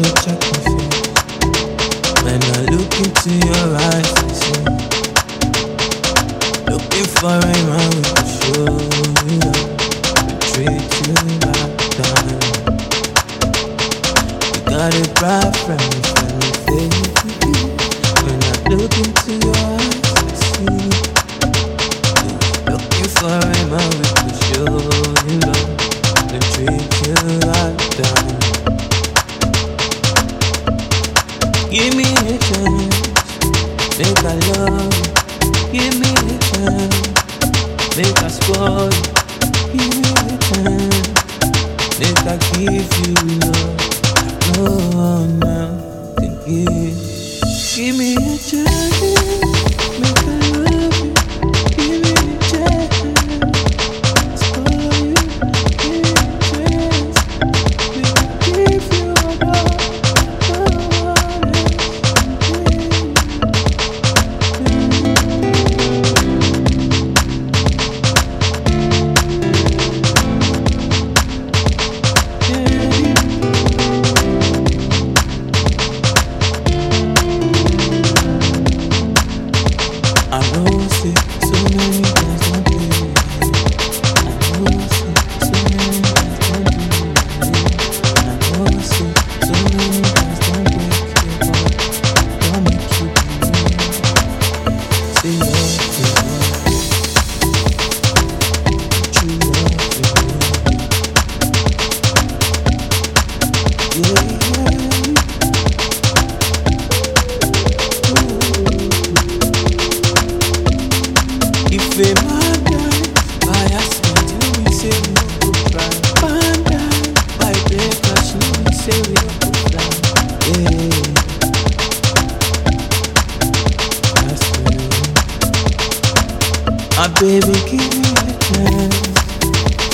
When I look into your eyes, see. Looking for a man who show you treat you got. When I look into your eyes, Looking for a man who. I love. Give me a chance, make. Give me a make I give you love. No one else can give. Give me a chance, make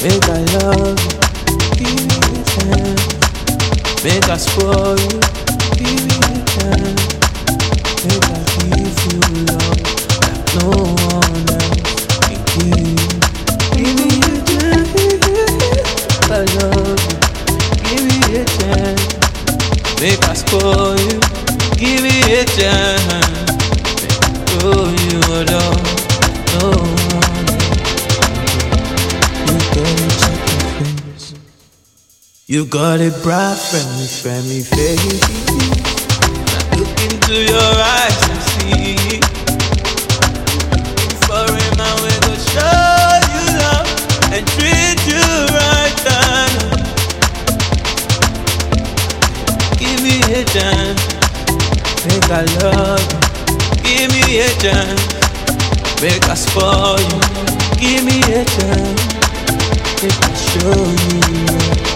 make I love you. Give me chance, make us chance, make I give you love no one else can. Give You got it bright, friendly, friendly face. I look into your eyes and see for a man we go show you love and treat you right. And give me a chance, make I love you. Give me a chance, make I spoil you. Give me a chance, make I show you.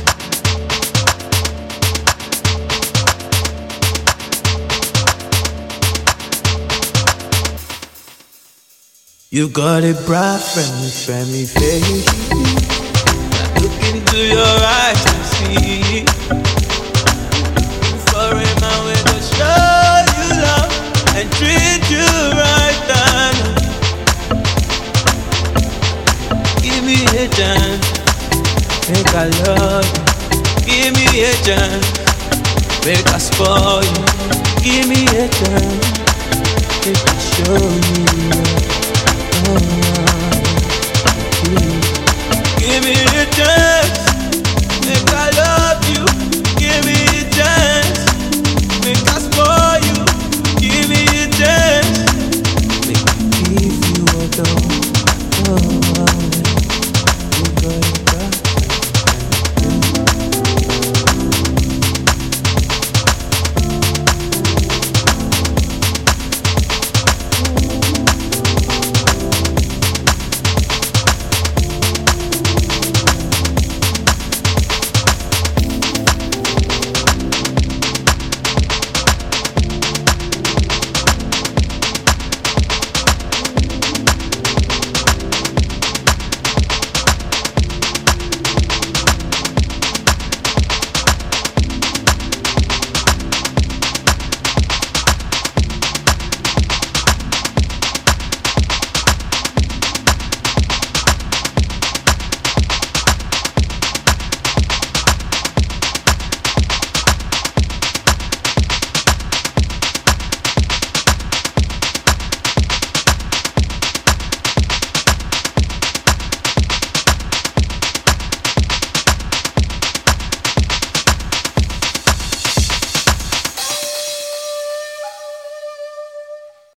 You got it bright, friendly, friendly face. I look into your eyes and see. For a man we go show you love and treat you right. And give me a chance, make I love you. Give me a chance, make I spoil you. Give me a chance, make I show you Give me a chance.